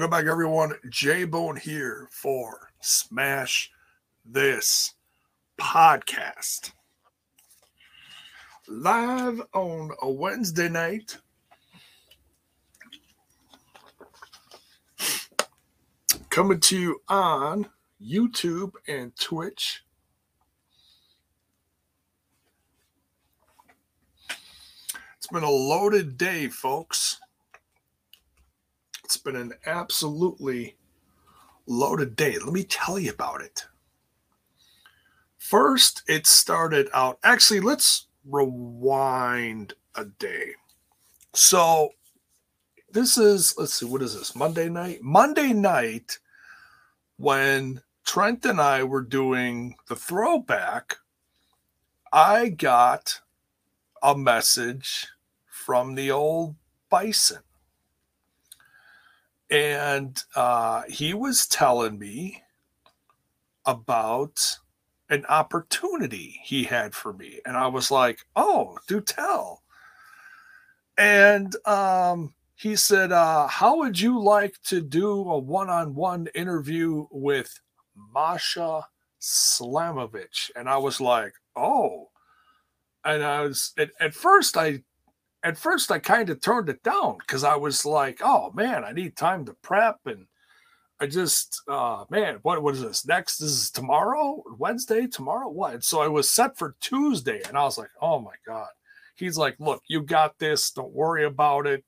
Welcome back, everyone. J Bone here for Smash This Podcast. Live on a Wednesday night. Coming to you on YouTube and Twitch. It's been a loaded day, folks. It's been an absolutely loaded day. Let me tell you about it. First, it started out. Actually, let's rewind a day. So, this is, let's see, what is this? Monday night? Monday night, when Trent and I were doing the throwback, I got a message from the old bison and uh, he was telling me about an opportunity he had for me. And i was like oh do tell. And um, he said uh, how would you like to do a one-on-one interview with masha slamovich? And i was like oh. And i was at, at first i at first I kind of turned it down because I was like, oh man, I need time to prep and I just uh man, what what is this? Next this is tomorrow, Wednesday, tomorrow, what? So I was set for Tuesday and I was like, oh my God. He's like, look, you got this, don't worry about it.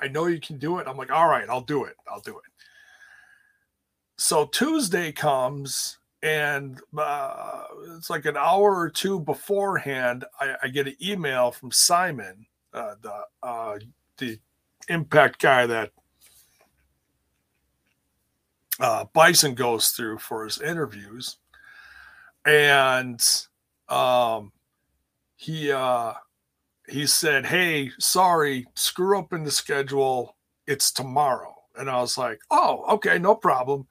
I know you can do it. I'm like, all right, I'll do it. I'll do it. So Tuesday comes and uh, it's like an hour or two beforehand, I, I get an email from Simon, uh, the uh, the impact guy that uh, Bison goes through for his interviews, and um, he uh, he said, "Hey, sorry, screw up in the schedule. It's tomorrow." And I was like, "Oh, okay, no problem."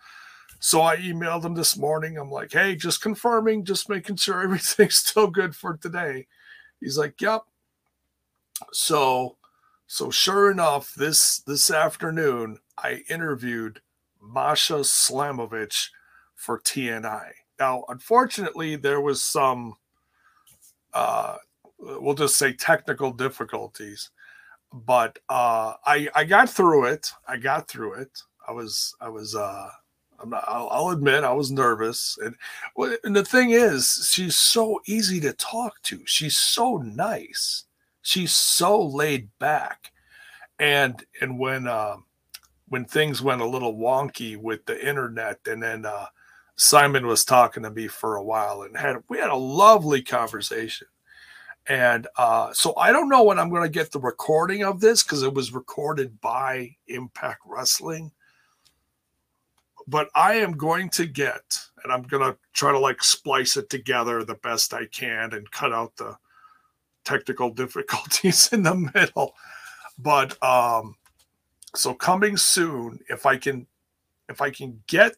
So I emailed him this morning. I'm like, hey, just confirming, just making sure everything's still good for today. He's like, yep. So, so sure enough, this this afternoon I interviewed Masha Slamovich for TNI. Now, unfortunately, there was some, uh, we'll just say technical difficulties, but uh, I I got through it. I got through it. I was I was uh, I'm not, I'll, I'll, admit I was nervous. And, and the thing is, she's so easy to talk to. She's so nice. She's so laid back. And and when uh, when things went a little wonky with the internet, and then uh, Simon was talking to me for a while, and had we had a lovely conversation. And uh, so I don't know when I'm going to get the recording of this because it was recorded by Impact Wrestling but I am going to get, and I'm going to try to like splice it together the best I can and cut out the technical difficulties in the middle. But um, so coming soon, if I can, if I can get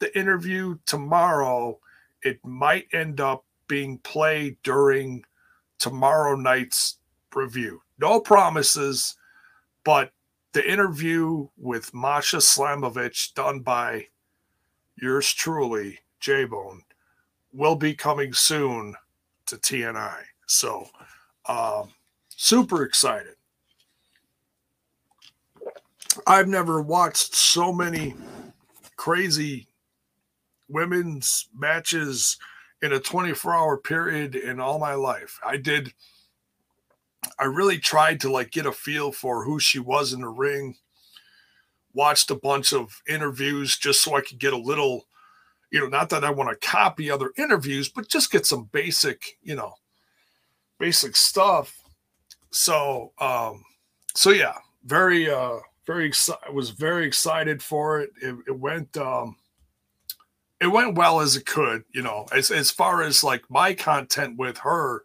the interview tomorrow, it might end up being played during tomorrow night's review. No promises, but the interview with Masha Slamovich done by yours truly, J Bone, will be coming soon to TNI. So, um, super excited. I've never watched so many crazy women's matches in a 24 hour period in all my life. I did I really tried to like get a feel for who she was in the ring. Watched a bunch of interviews just so I could get a little, you know, not that I want to copy other interviews, but just get some basic, you know, basic stuff. So, um, so yeah, very, uh, very excited. I was very excited for it. It, it went, um, it went well as it could, you know, as, as far as like my content with her,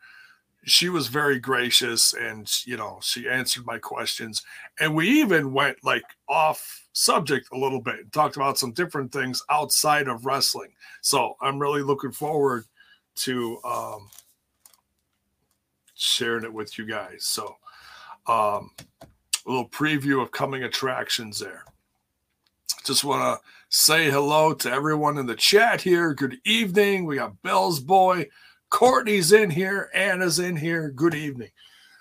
she was very gracious and you know she answered my questions and we even went like off subject a little bit and talked about some different things outside of wrestling so i'm really looking forward to um sharing it with you guys so um a little preview of coming attractions there. Just want to say hello to everyone in the chat here. Good evening. We got Bell's Boy. Courtney's in here. Anna's in here. Good evening.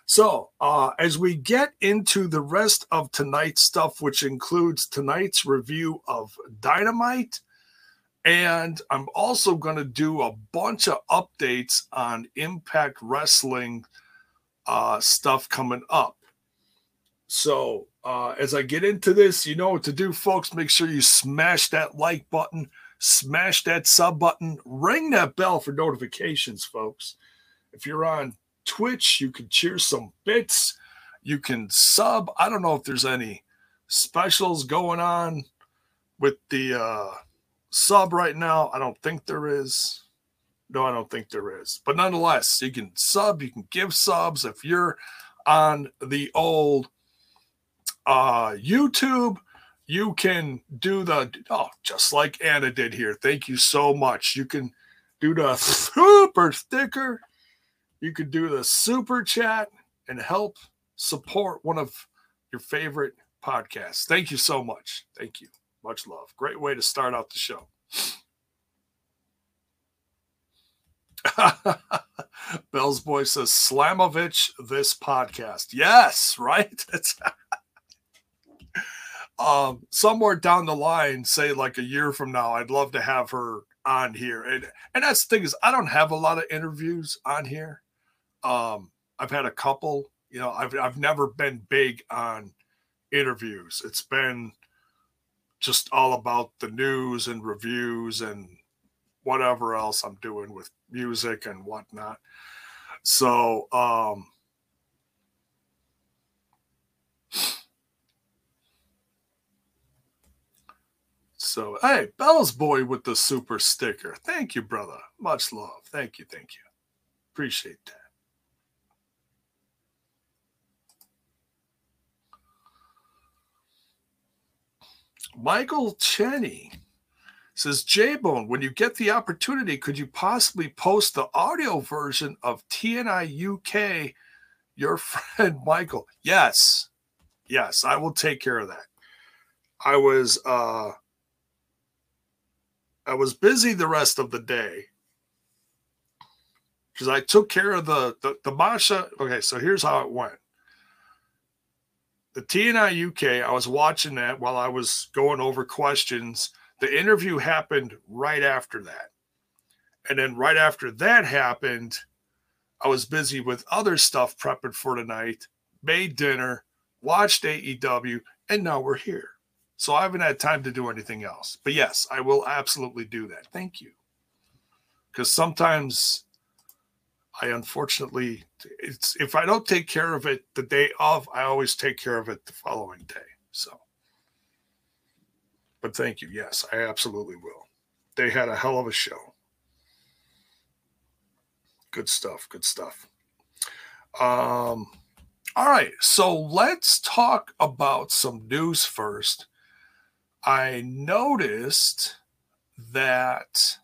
So, uh, as we get into the rest of tonight's stuff, which includes tonight's review of Dynamite, and I'm also going to do a bunch of updates on Impact Wrestling uh, stuff coming up. So, uh, as I get into this, you know what to do, folks. Make sure you smash that like button, smash that sub button, ring that bell for notifications, folks. If you're on Twitch, you can cheer some bits, you can sub. I don't know if there's any specials going on with the uh, sub right now. I don't think there is. No, I don't think there is. But nonetheless, you can sub, you can give subs if you're on the old uh YouTube. You can do the oh, just like Anna did here. Thank you so much. You can do the super sticker. You could do the super chat and help support one of your favorite podcasts. Thank you so much. Thank you. Much love. Great way to start out the show. Bell's boy says Slamovich this podcast. Yes, right? Um somewhere down the line, say like a year from now, I'd love to have her on here. And and that's the thing is I don't have a lot of interviews on here. Um I've had a couple, you know, I've I've never been big on interviews. It's been just all about the news and reviews and whatever else I'm doing with music and whatnot. So, um, so hey, Bell's boy with the super sticker. Thank you, brother. Much love. Thank you. Thank you. Appreciate that. Michael Cheney says, J Bone, when you get the opportunity, could you possibly post the audio version of TNI UK, your friend Michael? Yes. Yes, I will take care of that. I was uh I was busy the rest of the day because I took care of the, the the Masha. Okay, so here's how it went the TNI UK, I was watching that while I was going over questions. The interview happened right after that. And then right after that happened, I was busy with other stuff prepping for tonight, made dinner, watched AEW, and now we're here. So I haven't had time to do anything else. But yes, I will absolutely do that. Thank you. Because sometimes I unfortunately, it's if I don't take care of it the day of, I always take care of it the following day. So, but thank you. Yes, I absolutely will. They had a hell of a show. Good stuff. Good stuff. Um, all right. So let's talk about some news first. I noticed that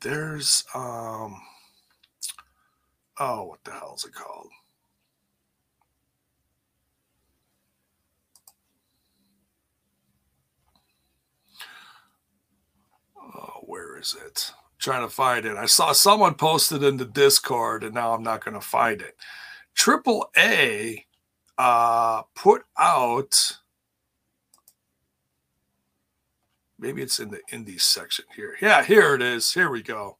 there's um oh what the hell is it called? Oh where is it trying to find it i saw someone posted in the discord and now i'm not going to find it triple a uh put out Maybe it's in the indies section here. Yeah, here it is. Here we go.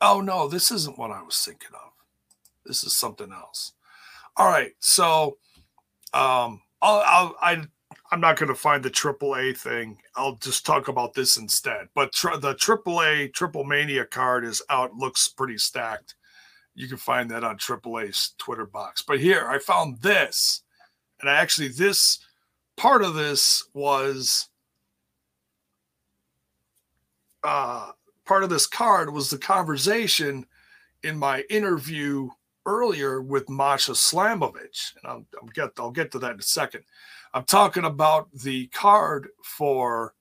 Oh, no, this isn't what I was thinking of. This is something else. All right. So um, I'll, I'll, I, I'm not going to find the AAA thing. I'll just talk about this instead. But tr- the AAA Triple Mania card is out, looks pretty stacked. You can find that on AAA's Twitter box. But here, I found this. And I actually, this part of this was uh, part of this card was the conversation in my interview earlier with Masha Slamovich, and I'll, I'll, get I'll get to that in a second. I'm talking about the card for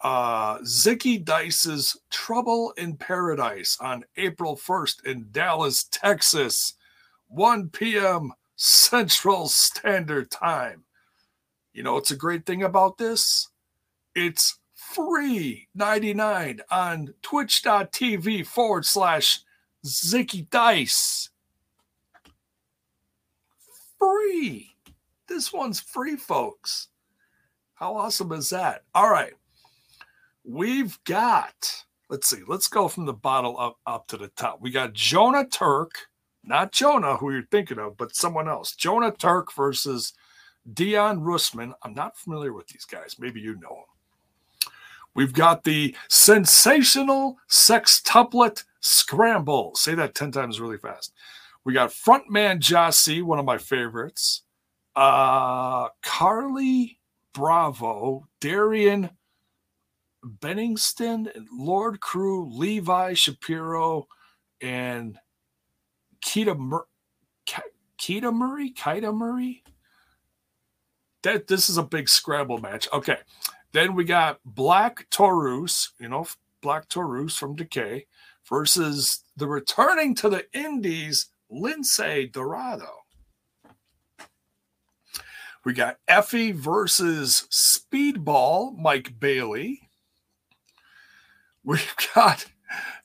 uh, Zicky Dice's Trouble in Paradise on April 1st in Dallas, Texas, 1 p.m. Central Standard Time. You know what's a great thing about this? It's free 99 on twitch.tv forward slash Zicky Dice. Free. This one's free, folks. How awesome is that? All right. We've got, let's see, let's go from the bottom up, up to the top. We got Jonah Turk, not Jonah, who you're thinking of, but someone else. Jonah Turk versus Dion Russman. I'm not familiar with these guys. Maybe you know them. We've got the sensational sextuplet scramble. Say that 10 times really fast. We got frontman Jossie, one of my favorites. Uh, Carlie Bravo, Darian Benningston, Lord Crew, Levi Shapiro, and Keita, Mur- Keita Murray, Keita Murray. That this is a big scramble match. Okay, then we got Black Taurus, you know, Black Taurus from Decay versus the returning to the Indies, Lince Dorado. We got Effie versus Speedball, Mike Bailey. We've got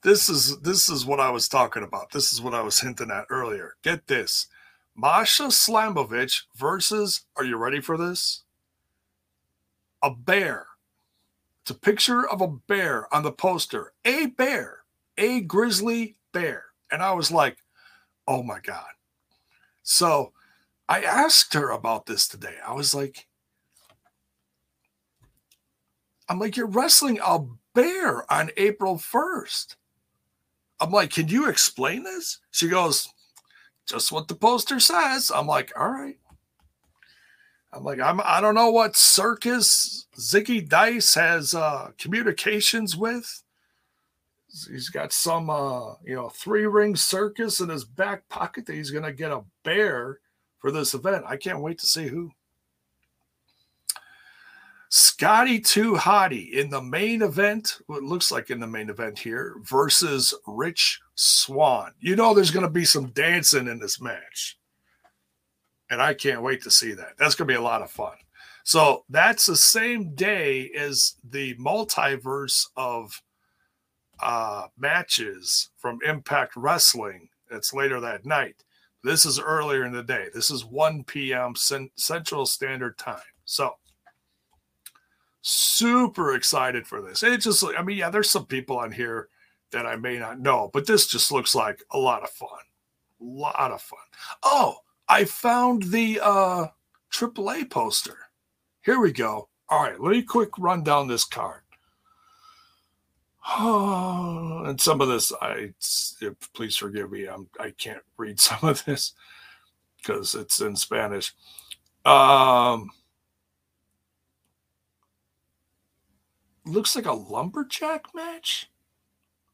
this is this is what I was talking about. This is what I was hinting at earlier. Get this. Masha Slamovich versus, are you ready for this? A bear. It's a picture of a bear on the poster. A bear, a grizzly bear. And I was like, oh my God. So I asked her about this today. I was like, I'm like, you're wrestling a bear on April 1st. I'm like, can you explain this? She goes, just what the poster says. I'm like, all right. I'm like, I'm I don't know what circus Zicky Dice has uh communications with. He's got some uh, you know, three ring circus in his back pocket that he's gonna get a bear for this event. I can't wait to see who. Scotty 2 Hottie in the main event, what looks like in the main event here, versus Rich Swann. You know, there's to be some dancing in this match. And I can't wait to see that. That's going to be a lot of fun. So that's the same day as the multiverse of uh, matches from Impact Wrestling. It's later that night. This is earlier in the day. This is 1 p.m. Central Standard Time. So super excited for this. It just, I mean, yeah, there's some people on here that I may not know, but this just looks like a lot of fun. A lot of fun. Oh, I found the uh AAA poster. Here we go. All right, let me quick run down this card. Oh, and some of this, I please forgive me. I'm I can't read some of this because it's in Spanish. Um, looks like a lumberjack match.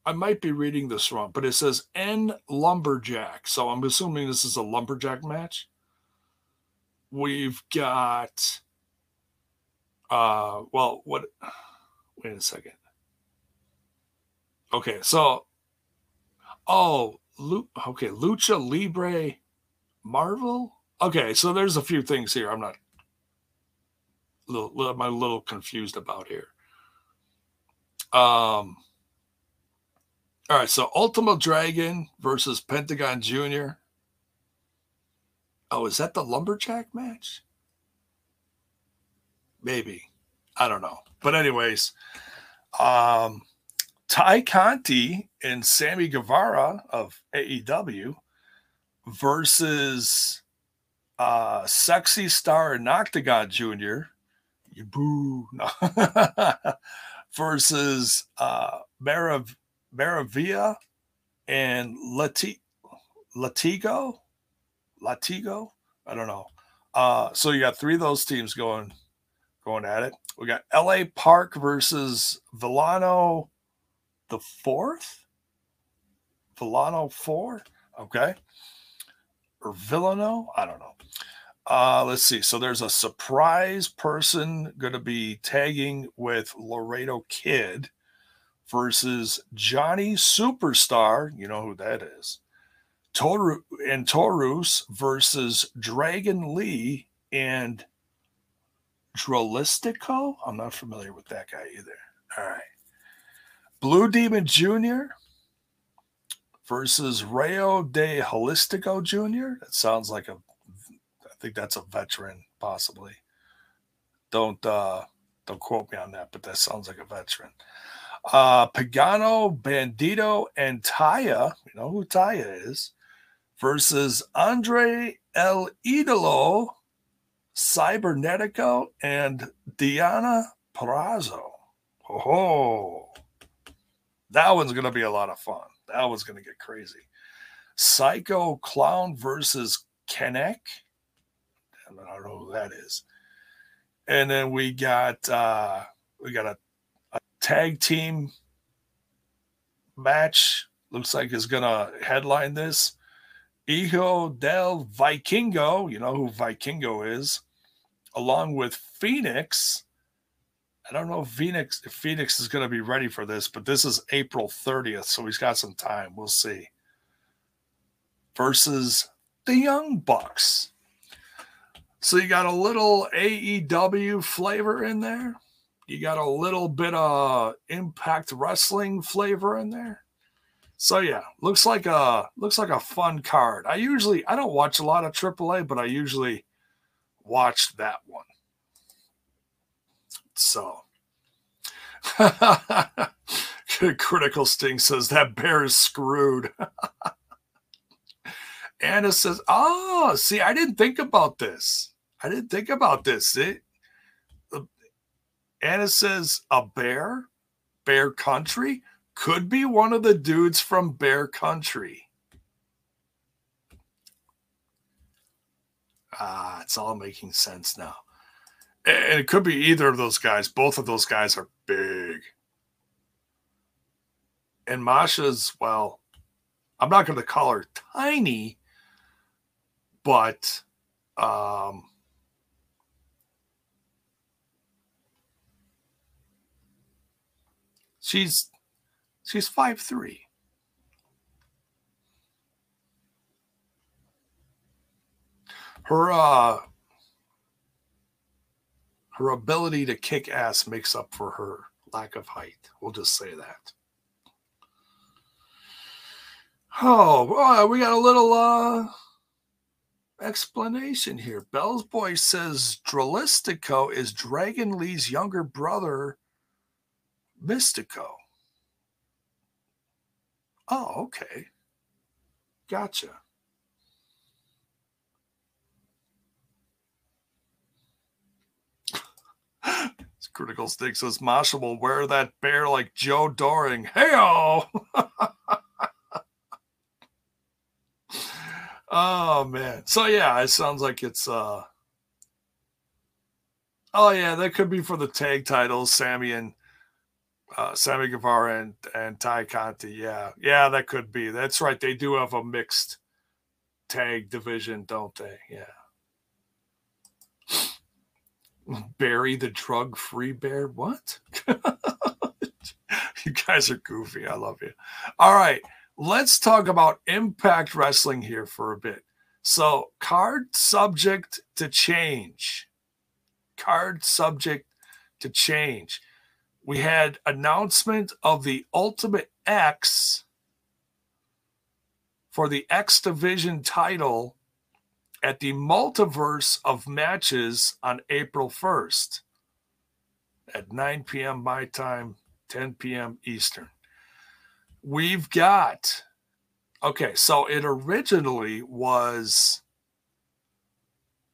I might be reading this wrong, but it says N lumberjack. So I'm assuming this is a lumberjack match. We've got uh well what wait a second. Okay, so oh okay, Lucha Libre Marvel. Okay, so there's a few things here. I'm not little I'm a little confused about here. Um, all right, so Ultimo Dragon versus Pentagon Jr. Oh, is that the lumberjack match? Maybe. I don't know. But anyways, um Tay Conti and Sammy Guevara of AEW versus uh Sexy Star and Octagon Jr. You boo. No. versus uh, Marav- Maravilla and Lati- Latigo. Latigo? I don't know. Uh, so you got three of those teams going going at it. We got LA Park versus Villano the fourth. Villano four. Okay. Or Villano. I don't know. Uh, let's see. So there's a surprise person going to be tagging with Laredo Kid versus Johnny Superstar. You know who that is. Toru and Taurus versus Dragon Lee and Dralistico. I'm not familiar with that guy either. All right. Blue Demon Jr. versus Rayo de Jalisco Jr. That sounds like a I think that's a veteran, possibly. Don't uh don't quote me on that, but that sounds like a veteran. Uh Pagano, Bandito, and Taya, you know who Taya is, versus Andre El Idolo, Cybernetico, and Deonna Purrazzo. Oh, that one's going to be a lot of fun. That one's going to get crazy. Psycho Clown versus Kenek. I don't know who that is. And then we got uh we got a tag team match. Looks like is gonna headline this. Hijo del Vikingo, you know who Vikingo is, along with Fénix. I don't know if Fénix if Fénix is going to be ready for this, but this is April 30th, so he's got some time. We'll see. Versus the Young Bucks. So you got a little AEW flavor in there. You got a little bit of Impact Wrestling flavor in there. So yeah, looks like a looks like a fun card. I usually I don't watch a lot of AAA, but I usually watch that one. So Critical Sting says that bear is screwed. Anna says, "Oh, see, I didn't think about this. I didn't think about this." Uh, Anna says, "A bear, bear country could be one of the dudes from Bear Country." Ah, it's all making sense now. And it could be either of those guys. Both of those guys are big. And Masha's, well, I'm not going to call her tiny, but um, she's she's five three. Her uh her ability to kick ass makes up for her lack of height. We'll just say that. Oh, we got a little uh explanation here. Bell's boy says Dralistico is Dragon Lee's younger brother, Mystico. Oh, okay. Gotcha. Critical Stick says Masha will wear that bear like Joe Doering. Hey Oh man. So yeah, it sounds like it's uh Oh yeah, that could be for the tag titles, Sammy and uh Sammy Guevara and and Tay Conti. Yeah. Yeah, that could be. That's right. They do have a mixed tag division, don't they? Yeah. Barry the drug free bear. What? you guys are goofy. I love you. All right let's talk about Impact Wrestling here for a bit. So, card subject to change. Card subject to change. We had announcement of the Ultimate X for the X Division title at the Multiverse of Matches on April 1st at 9 p.m. my time, 10 p.m. Eastern. We've got okay, so it originally was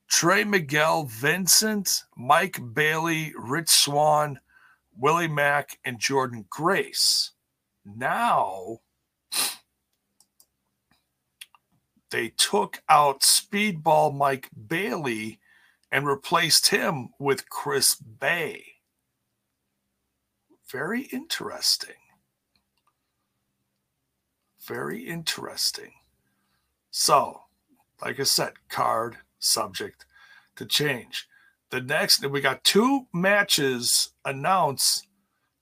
Trey Miguel, Vincent, Mike Bailey, Rich Swann, Willie Mack, and Jordynne Grace. Now they took out Speedball Mike Bailey and replaced him with Chris Bey. Very interesting. Very interesting. So, like I said, card, subject to change. The next, we got two matches announced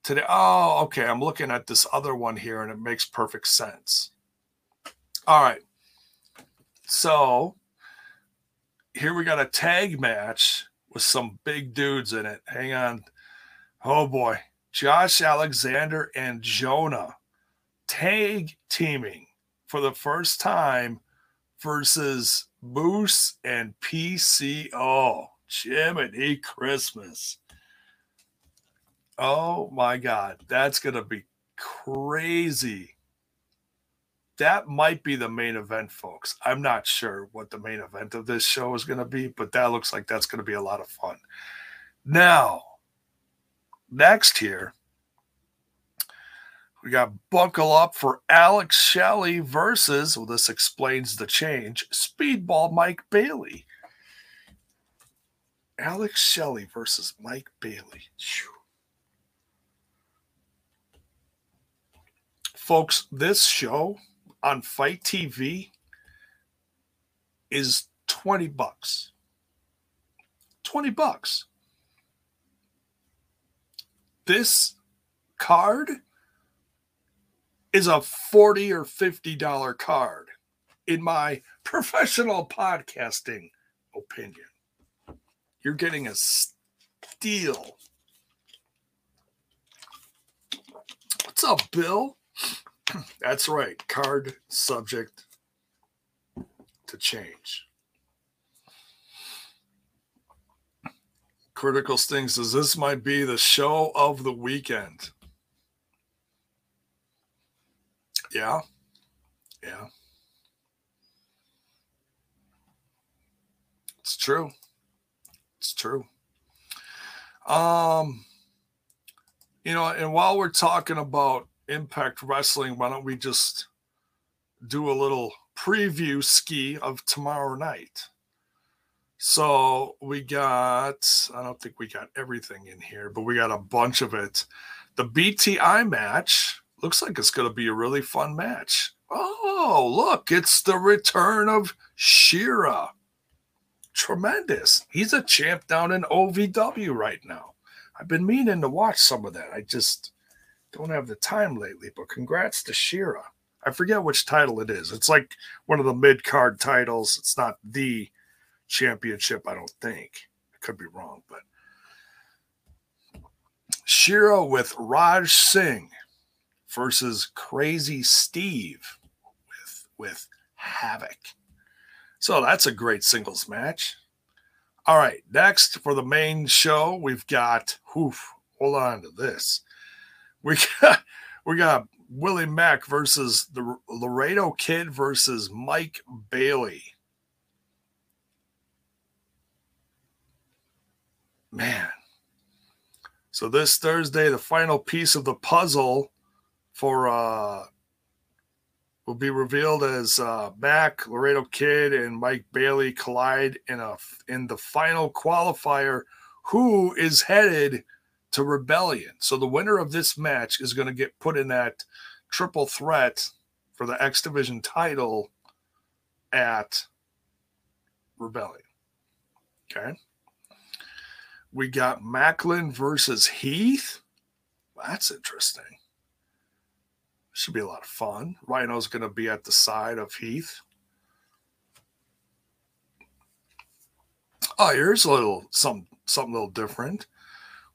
today. Oh, okay. I'm looking at this other one here and it makes perfect sense. All right. So here we got a tag match with some big dudes in it. Hang on. Oh boy. Josh Alexander and Jonah tag teaming for the first time versus Moose and PCO. Jiminy Christmas. Oh my God. That's going to be crazy. That might be the main event, folks. I'm not sure what the main event of this show is going to be, but that looks like that's going to be a lot of fun. Now, next here, we got Buckle Up for Alex Shelley versus, well, this explains the change, Speedball Mike Bailey. Alex Shelley versus Mike Bailey. Folks, this show on FITE TV is 20 bucks. 20 bucks. This card is a 40 or 50 dollar card in my professional podcasting opinion. You're getting a steal. What's up, Bill? That's right. Card subject to change. Critical Stings says this might be the show of the weekend. Yeah. Yeah. It's true. True. Um, you know, and while we're talking about Impact Wrestling, why don't we just do a little preview ski of tomorrow night? So we got, I don't think we got everything in here, but we got a bunch of it. The BTI match looks like it's going to be a really fun match. Oh, look, it's the return of Shera. Tremendous. He's a champ down in OVW right now. I've been meaning to watch some of that. I just don't have the time lately, but congrats to Shera. I forget which title it is. It's like one of the mid card titles. It's not the championship, I don't think. I could be wrong, but Shera with Raj Singh versus Crazzy Steve with with Havok. So that's a great singles match. All right, next for the main show, we've got whoof, hold on to this. We got we got Willie Mack versus the Laredo Kid versus Mike Bailey. Man. So this Thursday, the final piece of the puzzle for uh will be revealed as uh, Mack, Laredo Kid, and Mike Bailey collide in a in the final qualifier. Who is headed to Rebellion? So the winner of this match is going to get put in that triple threat for the X Division title at Rebellion. Okay. We got Macklin versus Heath. That's interesting. Should be a lot of fun. Rhino's going to be at the side of Heath. Oh, here's a little some something a little different.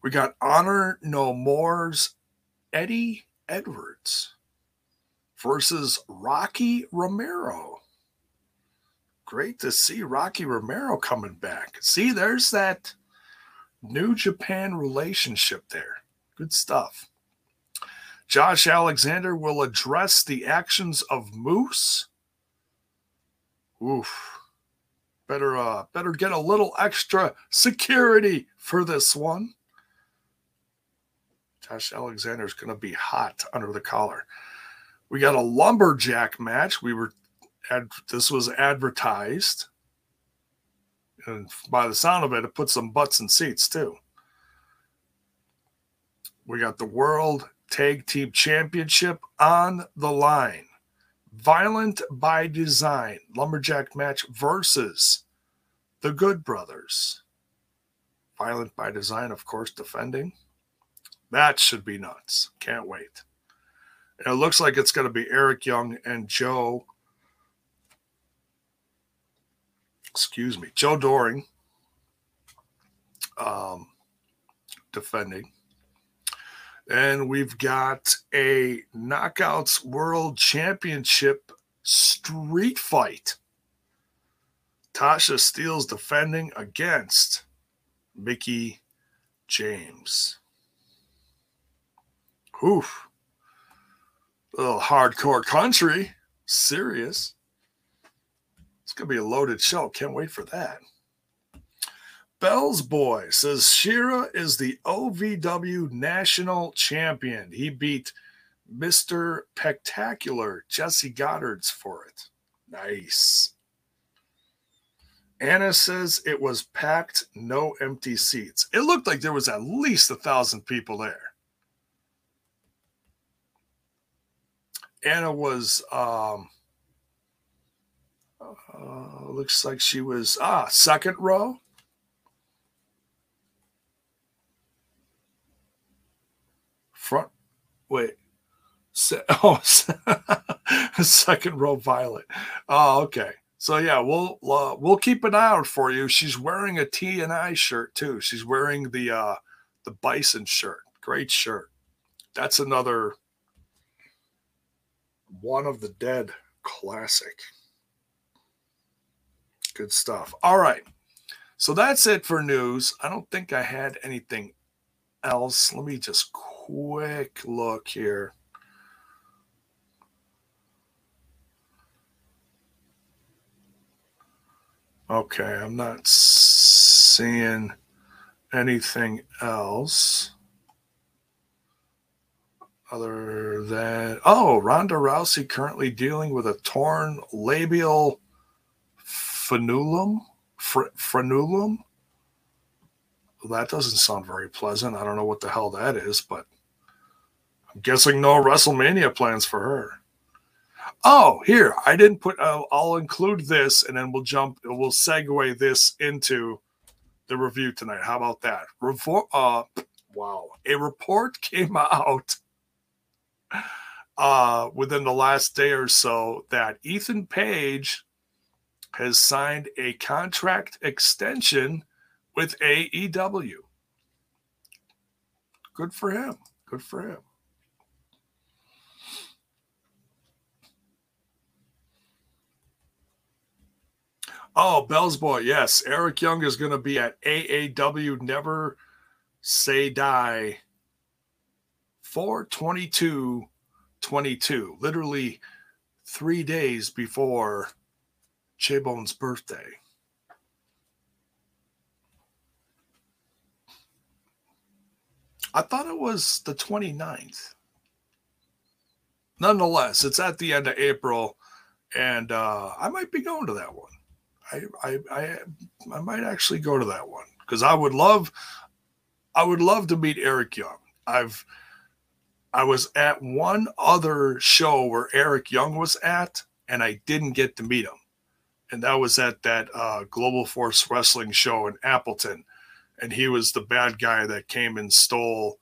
We got Honor No More's Eddie Edwards versus Rocky Romero. Great to see Rocky Romero coming back. See, there's that New Japan relationship there. Good stuff. Josh Alexander will address the actions of Moose. Oof. Better uh better get a little extra security for this one. Josh Alexander's to be hot under the collar. We got a lumberjack match. We were ad, this was advertised. And by the sound of it, it put some butts in seats too. We got the world Tag Team Championship on the line. Violent by Design Lumberjack match versus the Good Brothers. Violent by Design, of course, defending. That should be nuts. Can't wait. And it looks like it's going to be Eric Young and Joe. Excuse me, Joe Doering um, defending. And we've got a Knockouts World Championship street fight. Tasha Steelz defending against Mickie James. Oof. A little hardcore country. Serious. It's going to be a loaded show. Can't wait for that. Bell's Boy says Shera is the OVW national champion. He beat Mr. Spectacular Jessie Godderz for it. Nice. Anna says it was packed, no empty seats. It looked like there was at least a thousand people there. Anna was um uh, looks like she was ah second row front wait se- oh second row violet oh okay so yeah we'll uh, we'll keep an eye out for you she's wearing a t and i shirt too she's wearing the uh the bison shirt great shirt that's another one of the Dead classic. Good stuff. All right. So that's it for news. I don't think I had anything else. Let me just quick look here. Okay, I'm not seeing anything else other than oh ronda rousey currently dealing with a torn labial frenulum fr- frenulum well, that doesn't sound very pleasant i don't know what the hell that is but guessing no wrestlemania plans for her oh here i didn't put uh, i'll include this and then we'll jump we'll segue this into the review tonight how about that Revo- uh, wow a report came out uh, within the last day or so that Ethan Page has signed a contract extension with AEW. Good for him. Good for him. Oh, Bell's Boy. Yes. Eric Young is going to be at AAW Never Say Die 422 22, literally three days before J Bone's birthday. I thought it was the 29th. Nonetheless, it's at the end of April, and uh, I might be going to that one. I, I I I might actually go to that one because I would love I would love to meet Eric Young. I've I was at one other show where Eric Young was at, and I didn't get to meet him. And that was at that uh, Global Force Wrestling show in Appleton. And he was the bad guy that came and stole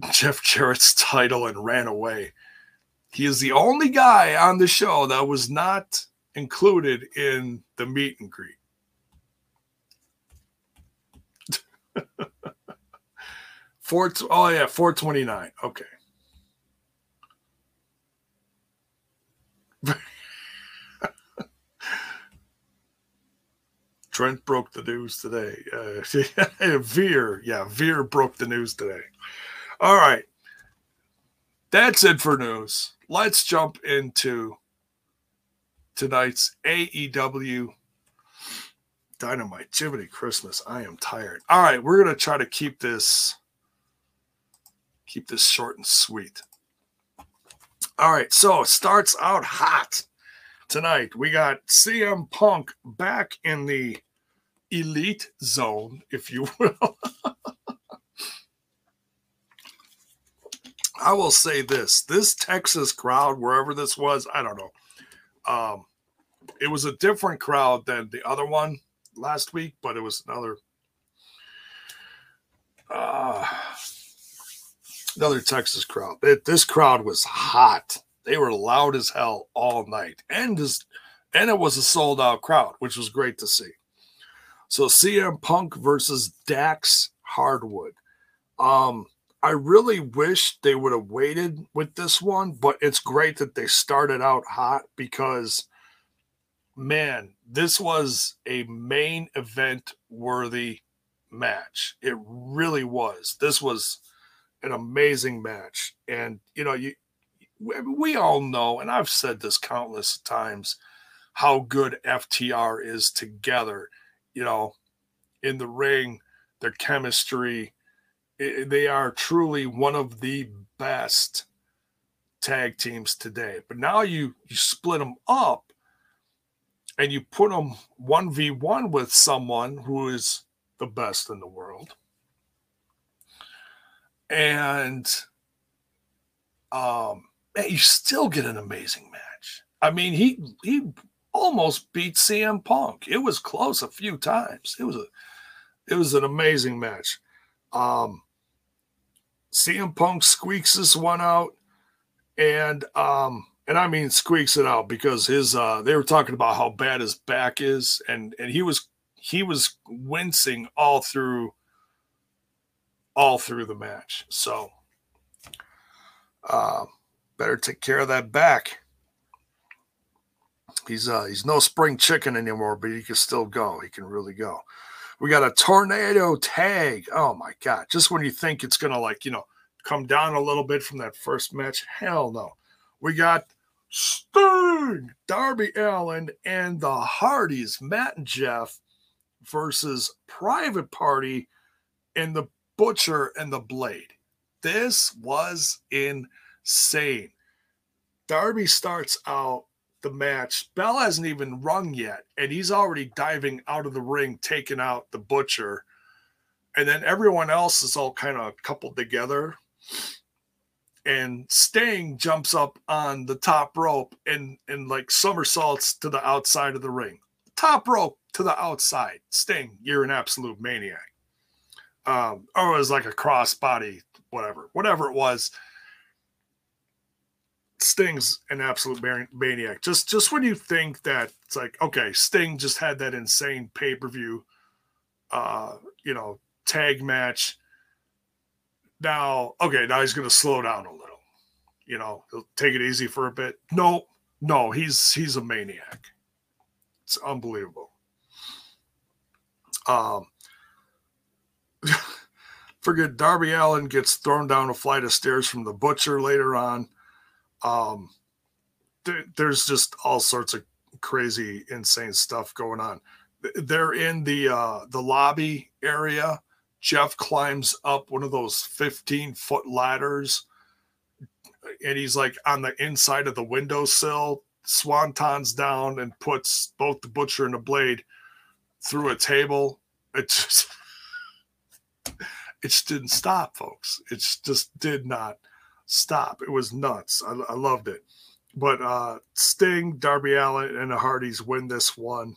Jeff Jarrett's title and ran away. He is the only guy on the show that was not included in the meet and greet. Four. Oh yeah, four twenty nine. Okay. Trent broke the news today. Uh, Veer, yeah, Veer broke the news today. All right, that's it for news. Let's jump into tonight's AEW Dynamite. Jiminy Christmas, I am tired. All right, we're gonna try to keep this keep this short and sweet. All right, so it starts out hot tonight. We got CM Punk back in the elite zone, if you will. I will say this this Texas crowd, wherever this was, I don't know. Um, it was a different crowd than the other one. last week, but it was another uh, another Texas crowd. It, this crowd was hot. They were loud as hell all night, and this, and it was a sold out crowd, which was great to see. So CM Punk versus Dax Harwood. Um, I really wish they would have waited with this one, but it's great that they started out hot because, man, this was a main event worthy match. It really was. This was an amazing match. And, you know, you we all know, and I've said this countless times, how good FTR is together. You know, in the ring, their chemistry, they are truly one of the best tag teams today. But now you you split them up and you put them 1v1 with someone who is the best in the world. And um you still get an amazing match. I mean, he he almost beat CM Punk. It was close a few times. It was a it was an amazing match. Um CM Punk squeaks this one out, and um, and I mean squeaks it out because his uh, they were talking about how bad his back is, and and he was he was wincing all through all through the match. So uh, better take care of that back. He's uh he's no spring chicken anymore, but he can still go. He can really go. We got a tornado tag. Oh my God. Just when you think it's going to, like, you know, come down a little bit from that first match, hell no. We got Sting, Darby Allin, and the Hardys, Matt and Jeff, versus Private Party and the Butcher and the Blade. This was insane. Darby starts out the match. Bell hasn't even rung yet, and he's already diving out of the ring, taking out the butcher. And then everyone else is all kind of coupled together. And Sting jumps up on the top rope and, and like somersaults to the outside of the ring. Top rope to the outside. Sting, you're an absolute maniac. Um, or it was like a crossbody, whatever, whatever it was Sting's an absolute maniac. Just just when you think that it's like okay, Sting just had that insane pay per view, uh, you know, tag match. Now, okay, now he's to slow down a little. You know, he'll take it easy for a bit. No, no, he's he's a maniac. It's unbelievable. Um, forget Darby Allin gets thrown down a flight of stairs from the butcher later on um, th- there's just all sorts of crazy, insane stuff going on. They're in the uh, the lobby area. Jeff climbs up one of those 15 foot ladders, and he's like on the inside of the windowsill. Swantons down and puts both the butcher and the blade through a table. It just, it just didn't stop, folks. It just did not stop. It was nuts. I, I loved it. But uh, Sting, Darby Allin, and the Hardys win this one.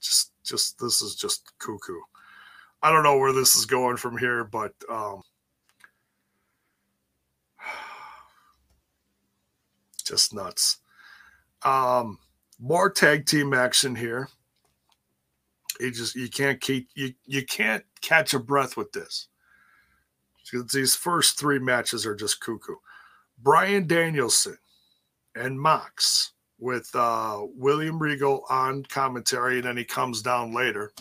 Just, just this is just cuckoo. I don't know where this is going from here, but um, just nuts. Um, more tag team action here. You just you can't keep you you can't catch a breath with this. These first three matches are just cuckoo. Bryan Danielson and Mox with uh, William Regal on commentary, and then he comes down later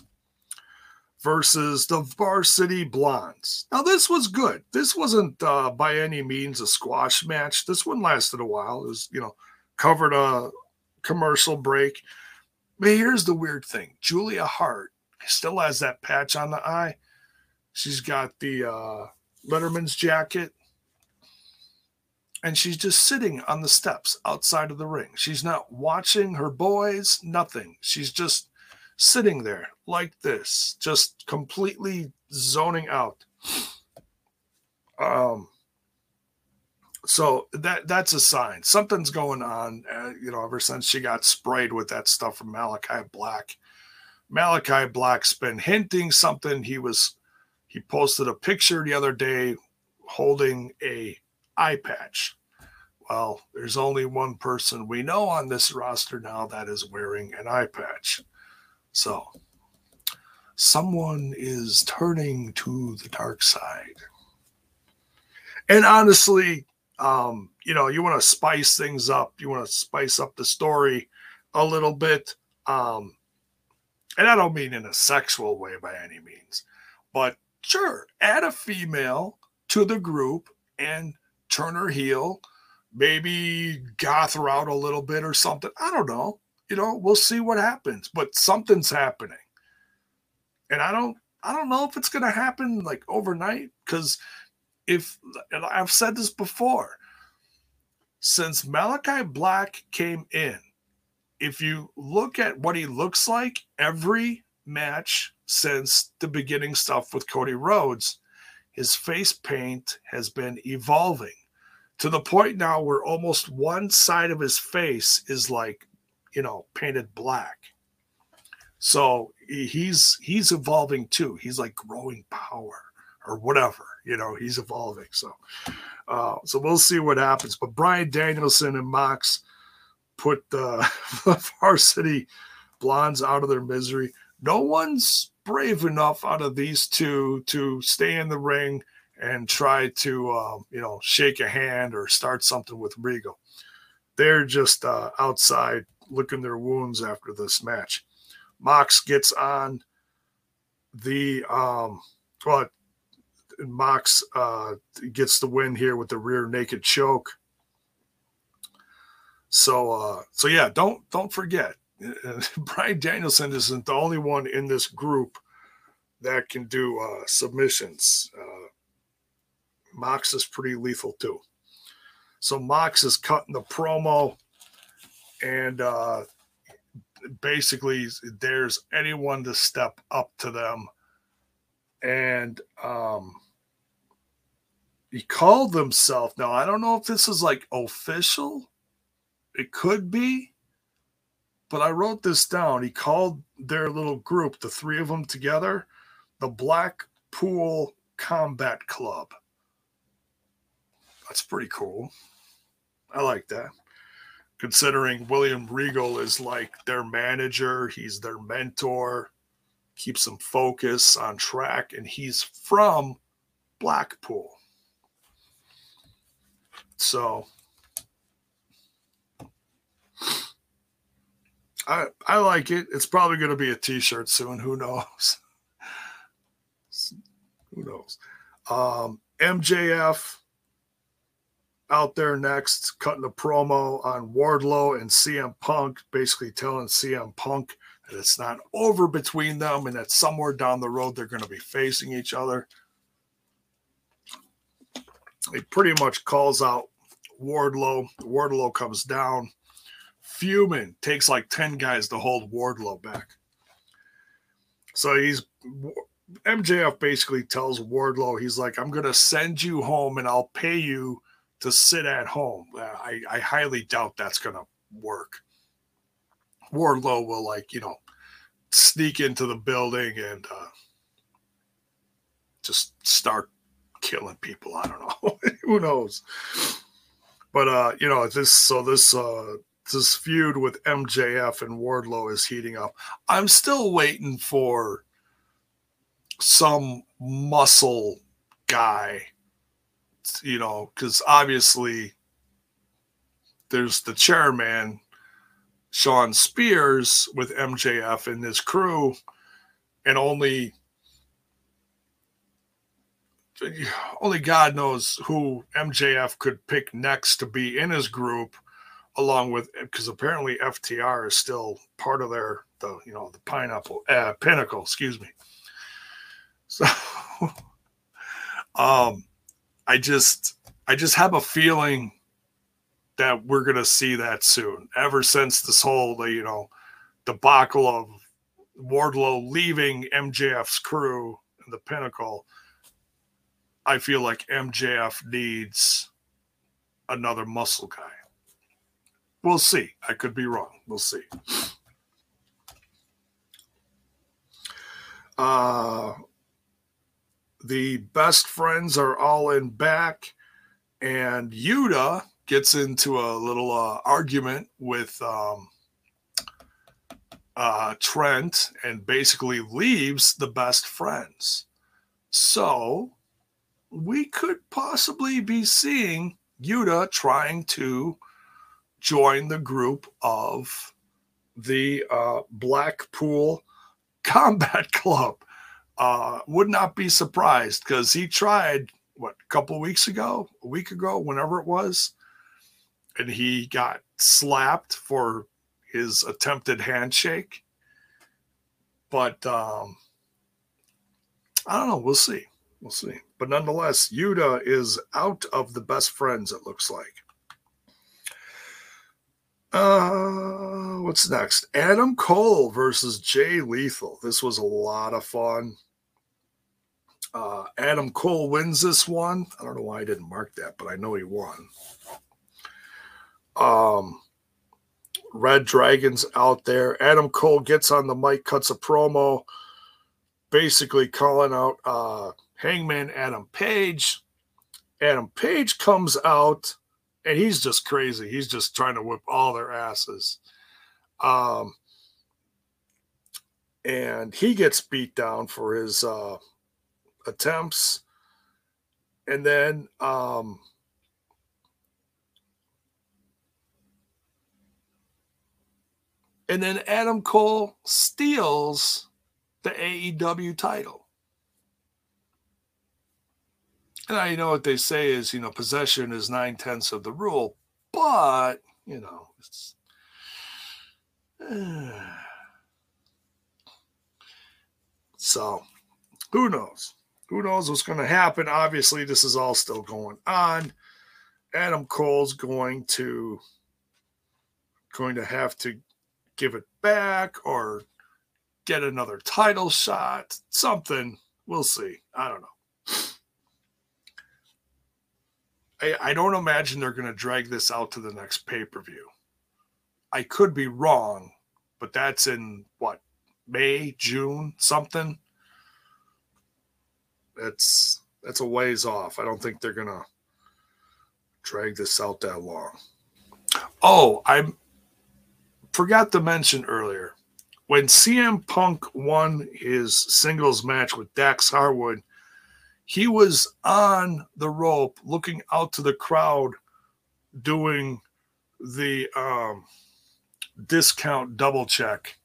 versus the Varsity Blondes. Now, this was good. This wasn't uh, by any means a squash match. This one lasted a while. It was, you know, covered a commercial break. But here's the weird thing Julia Hart still has that patch on the eye. She's got the uh, Letterman's jacket and she's just sitting on the steps outside of the ring. She's not watching her boys, nothing. She's just sitting there like this, just completely zoning out. Um, so that that's a sign something's going on. Uh, you know, ever since she got sprayed with that stuff from Malakai Black, Malakai Black's been hinting something. He was he posted a picture the other day holding a eye patch. Well, there's only one person we know on this roster now that is wearing an eye patch. So someone is turning to the dark side. And honestly, um, you know, you want to spice things up, you want to spice up the story a little bit. Um, and I don't mean in a sexual way by any means, but sure, add a female to the group and turn her heel, maybe goth her out a little bit or something. I don't know. You know, we'll see what happens, but something's happening. And I don't I don't know if it's going to happen like overnight cuz if and I've said this before, since Malakai Black came in, if you look at what he looks like every match since the beginning stuff with Cody Rhodes, his face paint has been evolving to the point now where almost one side of his face is like, you know, painted black. So he's he's evolving too. He's like growing power or whatever, you know, he's evolving. So uh, so we'll see what happens. But Bryan Danielson and Mox put the, the varsity blondes out of their misery. No one's brave enough out of these two to stay in the ring and try to, um, you know, shake a hand or start something with Regal. They're just uh, outside licking their wounds after this match. Mox gets on the, um, well, Mox uh, gets the win here with the rear naked choke. So, uh, so yeah, don't don't forget, Bryan Danielson isn't the only one in this group that can do uh, submissions. Uh, Mox is pretty lethal too. So Mox is cutting the promo, and uh, basically there's anyone to step up to them, and um, he called himself. Now I don't know if this is like official. It could be, but I wrote this down. He called their little group, the three of them together, the Blackpool Combat Club. That's pretty cool. I like that. Considering William Regal is like their manager, he's their mentor, keeps them focused on track, and he's from Blackpool. So I I like it. It's probably going to be a T-shirt soon. Who knows? Who knows? Um, MJF out there next, cutting a promo on Wardlow and CM Punk, basically telling CM Punk that it's not over between them and that somewhere down the road they're going to be facing each other. He pretty much calls out Wardlow. Wardlow comes down, fuming, takes like 10 guys to hold Wardlow back. So he's MJF basically tells Wardlow, he's like, I'm going to send you home and I'll pay you to sit at home. Uh, I, I highly doubt that's going to work. Wardlow will, like, you know, sneak into the building and uh, just start killing people. I don't know. Who knows? But uh, you know, this so this uh this feud with MJF and Wardlow is heating up. I'm still waiting for some muscle guy, you know, because obviously there's the chairman, Shawn Spears, with MJF and his crew, and only only God knows who MJF could pick next to be in his group, along with because apparently FTR is still part of their the you know the pineapple uh, pinnacle. Excuse me. So, um, I just I just have a feeling that we're gonna see that soon. Ever since this whole you know debacle of Wardlow leaving MJF's crew and the pinnacle I feel like MJF needs another muscle guy. We'll see. I could be wrong. We'll see. Uh, the best friends are all in back, and Yuta gets into a little uh, argument with um, uh, Trent and basically leaves the best friends. So we could possibly be seeing Yuta trying to join the group of the uh, Blackpool Combat Club. Uh, would not be surprised because he tried what a couple weeks ago, a week ago, whenever it was, and he got slapped for his attempted handshake. But um, I don't know. We'll see. We'll see. But nonetheless, Yuta is out of the best friends, it looks like. Uh, what's next? Adam Cole versus Jay Lethal. This was a lot of fun. Uh, Adam Cole wins this one. I don't know why I didn't mark that, but I know he won. Um, Red Dragons out there. Adam Cole gets on the mic, cuts a promo, basically calling out uh, Hangman Adam Page. Adam Page comes out and he's just crazy. He's just trying to whip all their asses. Um, and he gets beat down for his uh, attempts. And then um, and then Adam Cole steals the AEW title. And I know what they say is, you know, possession is nine tenths of the rule, but, you know, it's. so, who knows? Who knows what's going to happen? Obviously, this is all still going on. Adam Cole's going to going to have to give it back or get another title shot, something. We'll see. I don't know. I, I don't imagine they're going to drag this out to the next pay per view. I could be wrong, but that's in what May, June, something. That's that's a ways off. I don't think they're gonna drag this out that long. Oh, I forgot to mention earlier when CM Punk won his singles match with Dax Harwood he was on the rope looking out to the crowd doing the um, discount double check.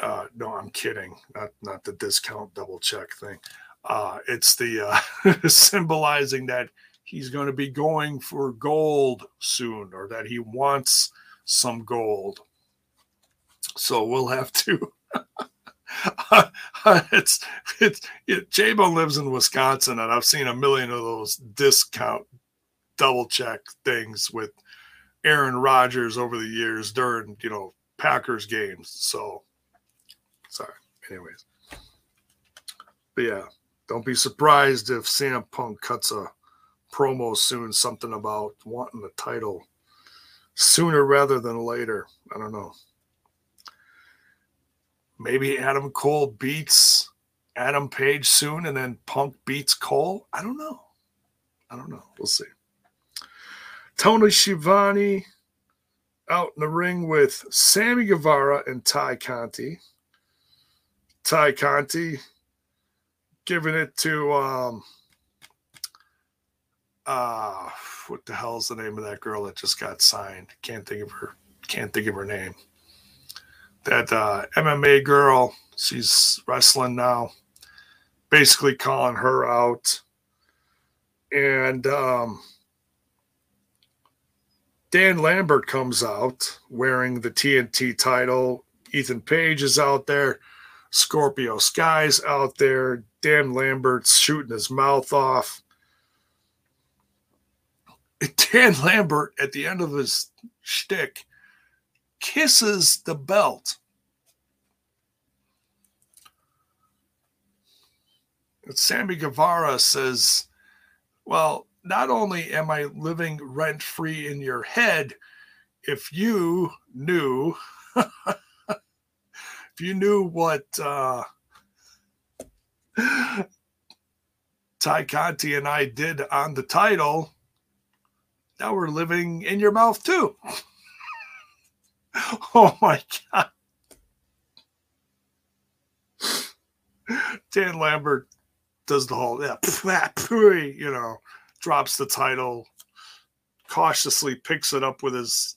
Uh, no, I'm kidding. Not not the discount double check thing. Uh, it's the uh, symbolizing that he's going to be going for gold soon, or that he wants some gold. So we'll have to it's it's it, Jabo lives in Wisconsin, and I've seen a million of those discount double check things with Aaron Rodgers over the years during you know Packers games. So sorry. Anyways, but yeah, don't be surprised if CM Punk cuts a promo soon, something about wanting the title sooner rather than later. I don't know. Maybe Adam Cole beats Adam Page soon and then Punk beats Cole. I don't know. I don't know. We'll see. Tony Schiavone out in the ring with Sammy Guevara and Tay Conti. Tay Conti giving it to um uh what the hell's the name of that girl that just got signed? Can't think of her can't think of her name that uh, MMA girl, she's wrestling now, basically calling her out. And um, Dan Lambert comes out wearing the TNT title. Ethan Page is out there. Scorpio Sky's out there. Dan Lambert's shooting his mouth off. Dan Lambert, at the end of his shtick, kisses the belt. And Sammy Guevara says, Well, not only am I living rent free in your head, if you knew, if you knew what uh, Tay Conti and I did on the title. Now we're living in your mouth too. oh my God. Dan Lambert does the whole, yeah, you know, drops the title, cautiously picks it up with his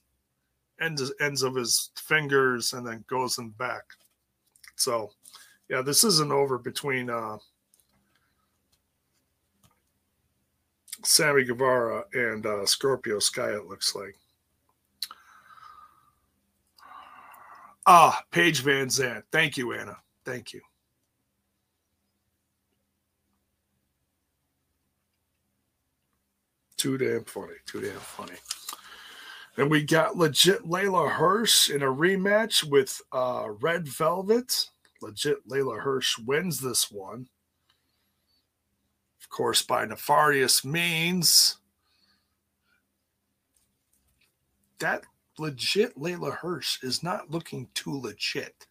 ends, ends of his fingers, and then goes in back. So, yeah, this isn't over between uh, Sammy Guevara and uh, Scorpio Sky, it looks like. Ah, Paige VanZant. Thank you, Anna. Thank you. Too damn funny. Too damn funny. And we got legit Leyla Hirsch in a rematch with uh, Red Velvet. Legit Leyla Hirsch wins this one. Of course, by nefarious means. That legit Leyla Hirsch is not looking too legit.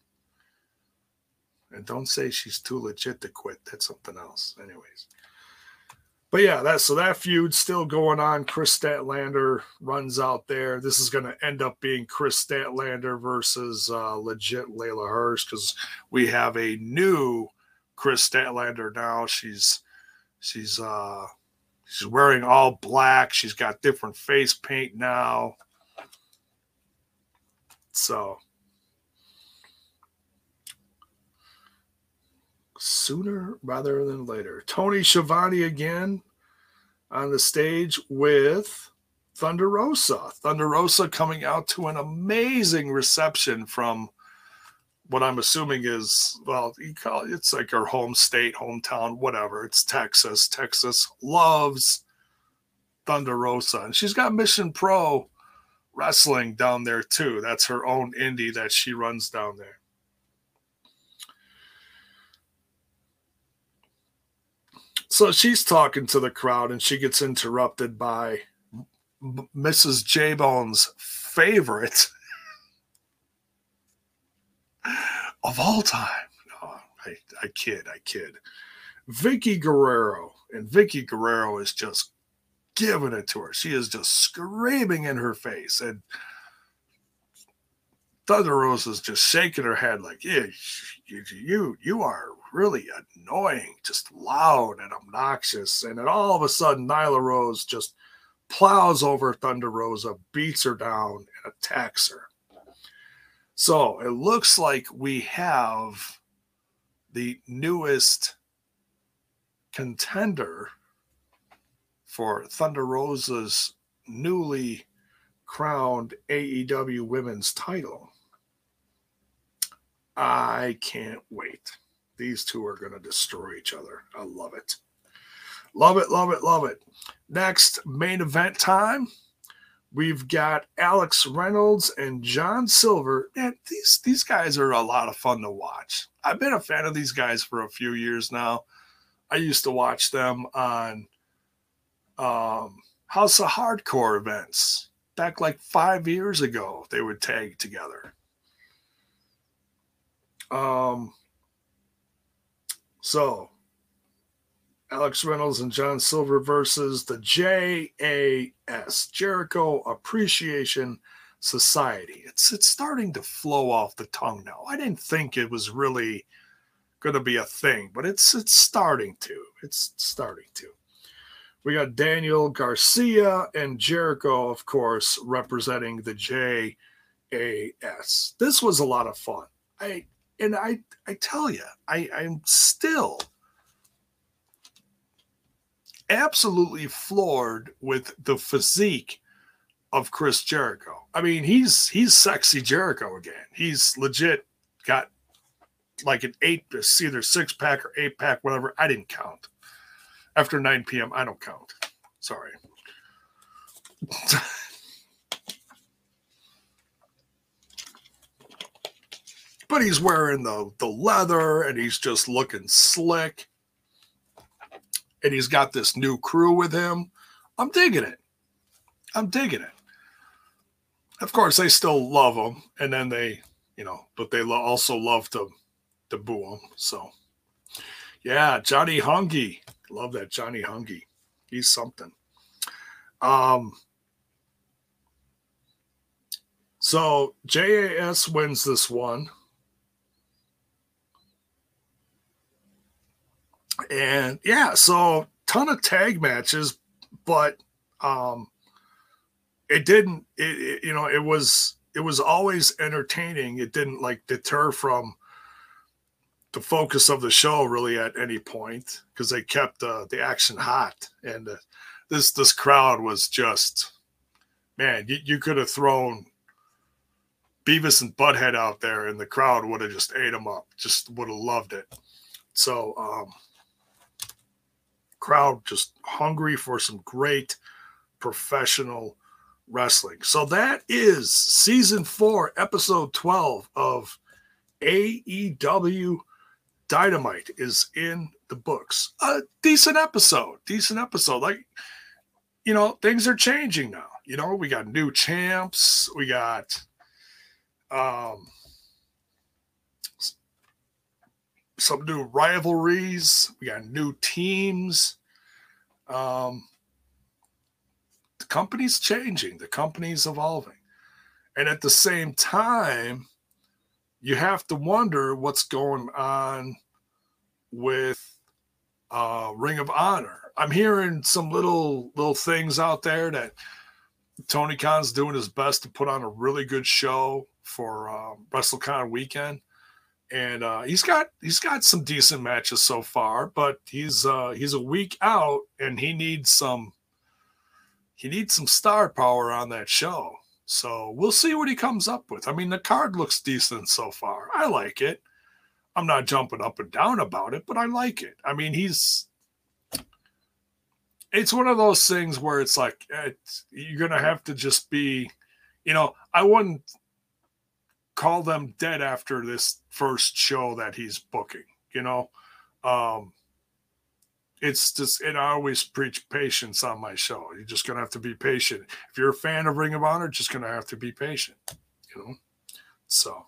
And don't say she's too legit to quit. That's something else. Anyways but yeah, that so that feud's still going on. Kris Statlander runs out there. This is going to end up being Kris Statlander versus uh, legit Leyla Hirsch because we have a new Kris Statlander now. She's she's uh she's wearing all black. She's got different face paint now. So sooner rather than later. Tony Schiavone again on the stage with Thunder Rosa. Thunder Rosa coming out to an amazing reception from what I'm assuming is well, you call it, it's like her home state, hometown, whatever. It's Texas. Texas loves Thunder Rosa, and she's got Mission Pro wrestling down there too. That's her own indie that she runs down there. So she's talking to the crowd and she gets interrupted by Mrs. J Bone's favorite of all time. No, I, I kid, I kid. Vickie Guerrero. And Vickie Guerrero is just giving it to her. She is just screaming in her face. And Thunder Rosa is just shaking her head like, yeah, you, you, you are really annoying, just loud and obnoxious. And then all of a sudden, Nyla Rose just plows over Thunder Rosa, beats her down, and attacks her. So it looks like we have the newest contender for Thunder Rosa's newly crowned AEW women's title. I can't wait. These two are going to destroy each other. I love it. Love it, love it, love it. Next, main event time. We've got Alex Reynolds and John Silver. And these these guys are a lot of fun to watch. I've been a fan of these guys for a few years now. I used to watch them on um, House of Hardcore events back like five years ago. They would tag together. Um, so, Alex Reynolds and John Silver versus the JAS Jericho Appreciation Society. It's it's starting to flow off the tongue now. I didn't think it was really going to be a thing, but it's it's starting to. It's starting to. We got Daniel Garcia and Jericho, of course, representing the JAS. This was a lot of fun. I and I I tell you, I I'm still absolutely floored with the physique of Chris Jericho. I mean, he's he's sexy Jericho again. He's legit got like an eight, either six pack or eight pack, whatever. I didn't count. After 9 p.m., I don't count. Sorry. but he's wearing the the leather and he's just looking slick and he's got this new crew with him i'm digging it i'm digging it of course they still love him and then they you know but they also love to to boo him so Yeah, Johnny Hungy. Love that Johnny Hungy. He's something. Um, so JAS wins this one. And yeah, so ton of tag matches, but um it didn't it, it, you know, it was it was always entertaining. It didn't like deter from the focus of the show really at any point because they kept uh, the action hot and uh, this this crowd was just man you, you could have thrown beavis and butthead out there and the crowd would have just ate them up just would have loved it so um crowd just hungry for some great professional wrestling so that is season four episode 12 of aew Dynamite is in the books. A decent episode, decent episode. Like, you know, things are changing now. You know, we got new champs, we got um some new rivalries, we got new teams. Um the company's changing, the company's evolving. And at the same time, you have to wonder what's going on with uh, Ring of Honor. I'm hearing some little little things out there that Tony Khan's doing his best to put on a really good show for uh, WrestleCon weekend, and uh, he's got he's got some decent matches so far. But he's uh, he's a week out, and he needs some he needs some star power on that show. So we'll see what he comes up with. I mean, the card looks decent so far. I like it. I'm not jumping up and down about it, but I like it. I mean, he's. It's one of those things where it's like it's, you're gonna have to just be, you know, I wouldn't call them dead after this first show that he's booking. You know, um, it's just and I always preach patience on my show. You're just gonna have to be patient. If you're a fan of Ring of Honor, just gonna have to be patient. You know, so.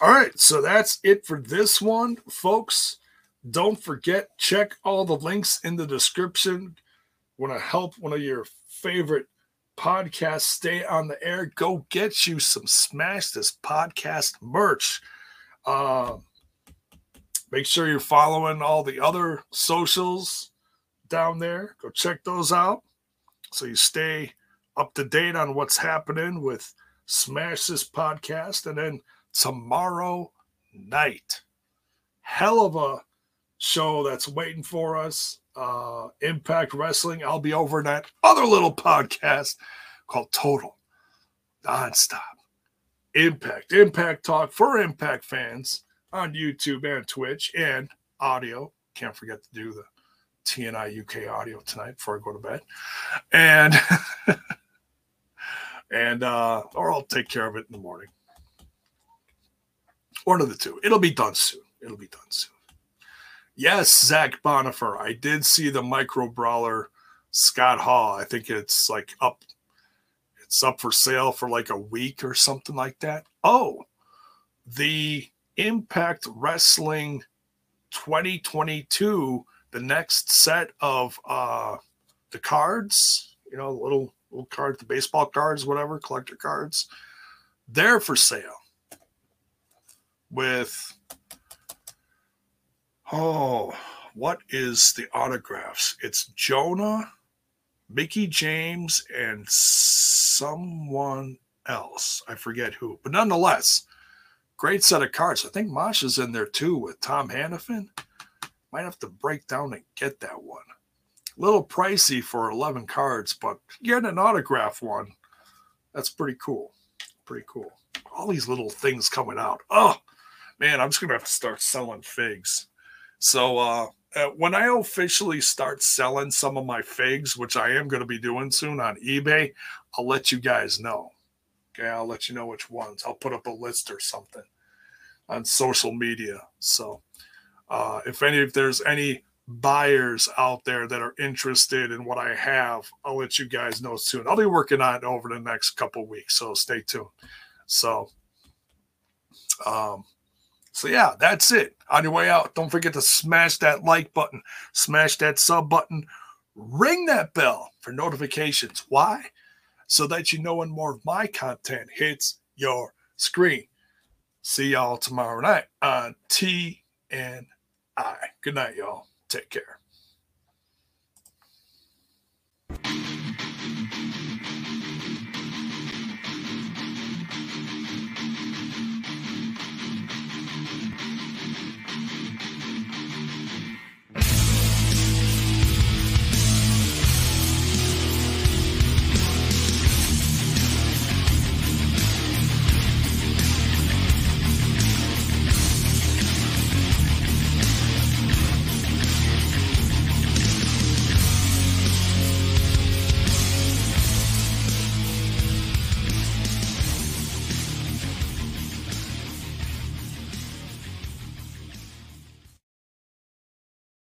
All right, so that's it for this one, folks. Don't forget, check all the links in the description. Want to help one of your favorite podcasts stay on the air? Go get you some Smash This Podcast merch. Uh, Make sure you're following all the other socials down there. Go check those out so you stay up to date on what's happening with Smash This Podcast. And then tomorrow night, hell of a show that's waiting for us. Uh, Impact Wrestling. I'll be over in that other little podcast called Total Nonstop Impact. Impact Talk for Impact fans on YouTube and Twitch and audio. Can't forget to do the TNI UK audio tonight before I go to bed. And and uh or I'll take care of it in the morning. One of the two. It'll be done soon. It'll be done soon. Yes, Zach Bonifer. I did see the micro brawler Scott Hall. I think it's like up it's up for sale for like a week or something like that. Oh, the Impact Wrestling 2022, the next set of uh the cards, you know, little little cards, the baseball cards, whatever, collector cards, they're for sale. With oh, what is the autographs? It's Jonah, Mickie James, and someone else. I forget who, but nonetheless, Great set of cards. I think Masha's in there too with Tom Hannifan. Might have to break down and get that one. Little pricey for 11 cards, but get an autograph one. That's pretty cool. Pretty cool. All these little things coming out. Oh, man, I'm just going to have to start selling figs. So, uh, uh, when I officially start selling some of my figs, which I am going to be doing soon on eBay, I'll let you guys know. Okay, I'll let you know which ones. I'll put up a list or something on social media. So, uh, if any, if there's any buyers out there that are interested in what I have, I'll let you guys know soon. I'll be working on it over the next couple weeks, so stay tuned. So, um, so yeah, that's it. On your way out, don't forget to smash that like button, smash that sub button, ring that bell for notifications. Why? So that you know when more of my content hits your screen. See y'all tomorrow night on T and I. Good night, y'all. Take care.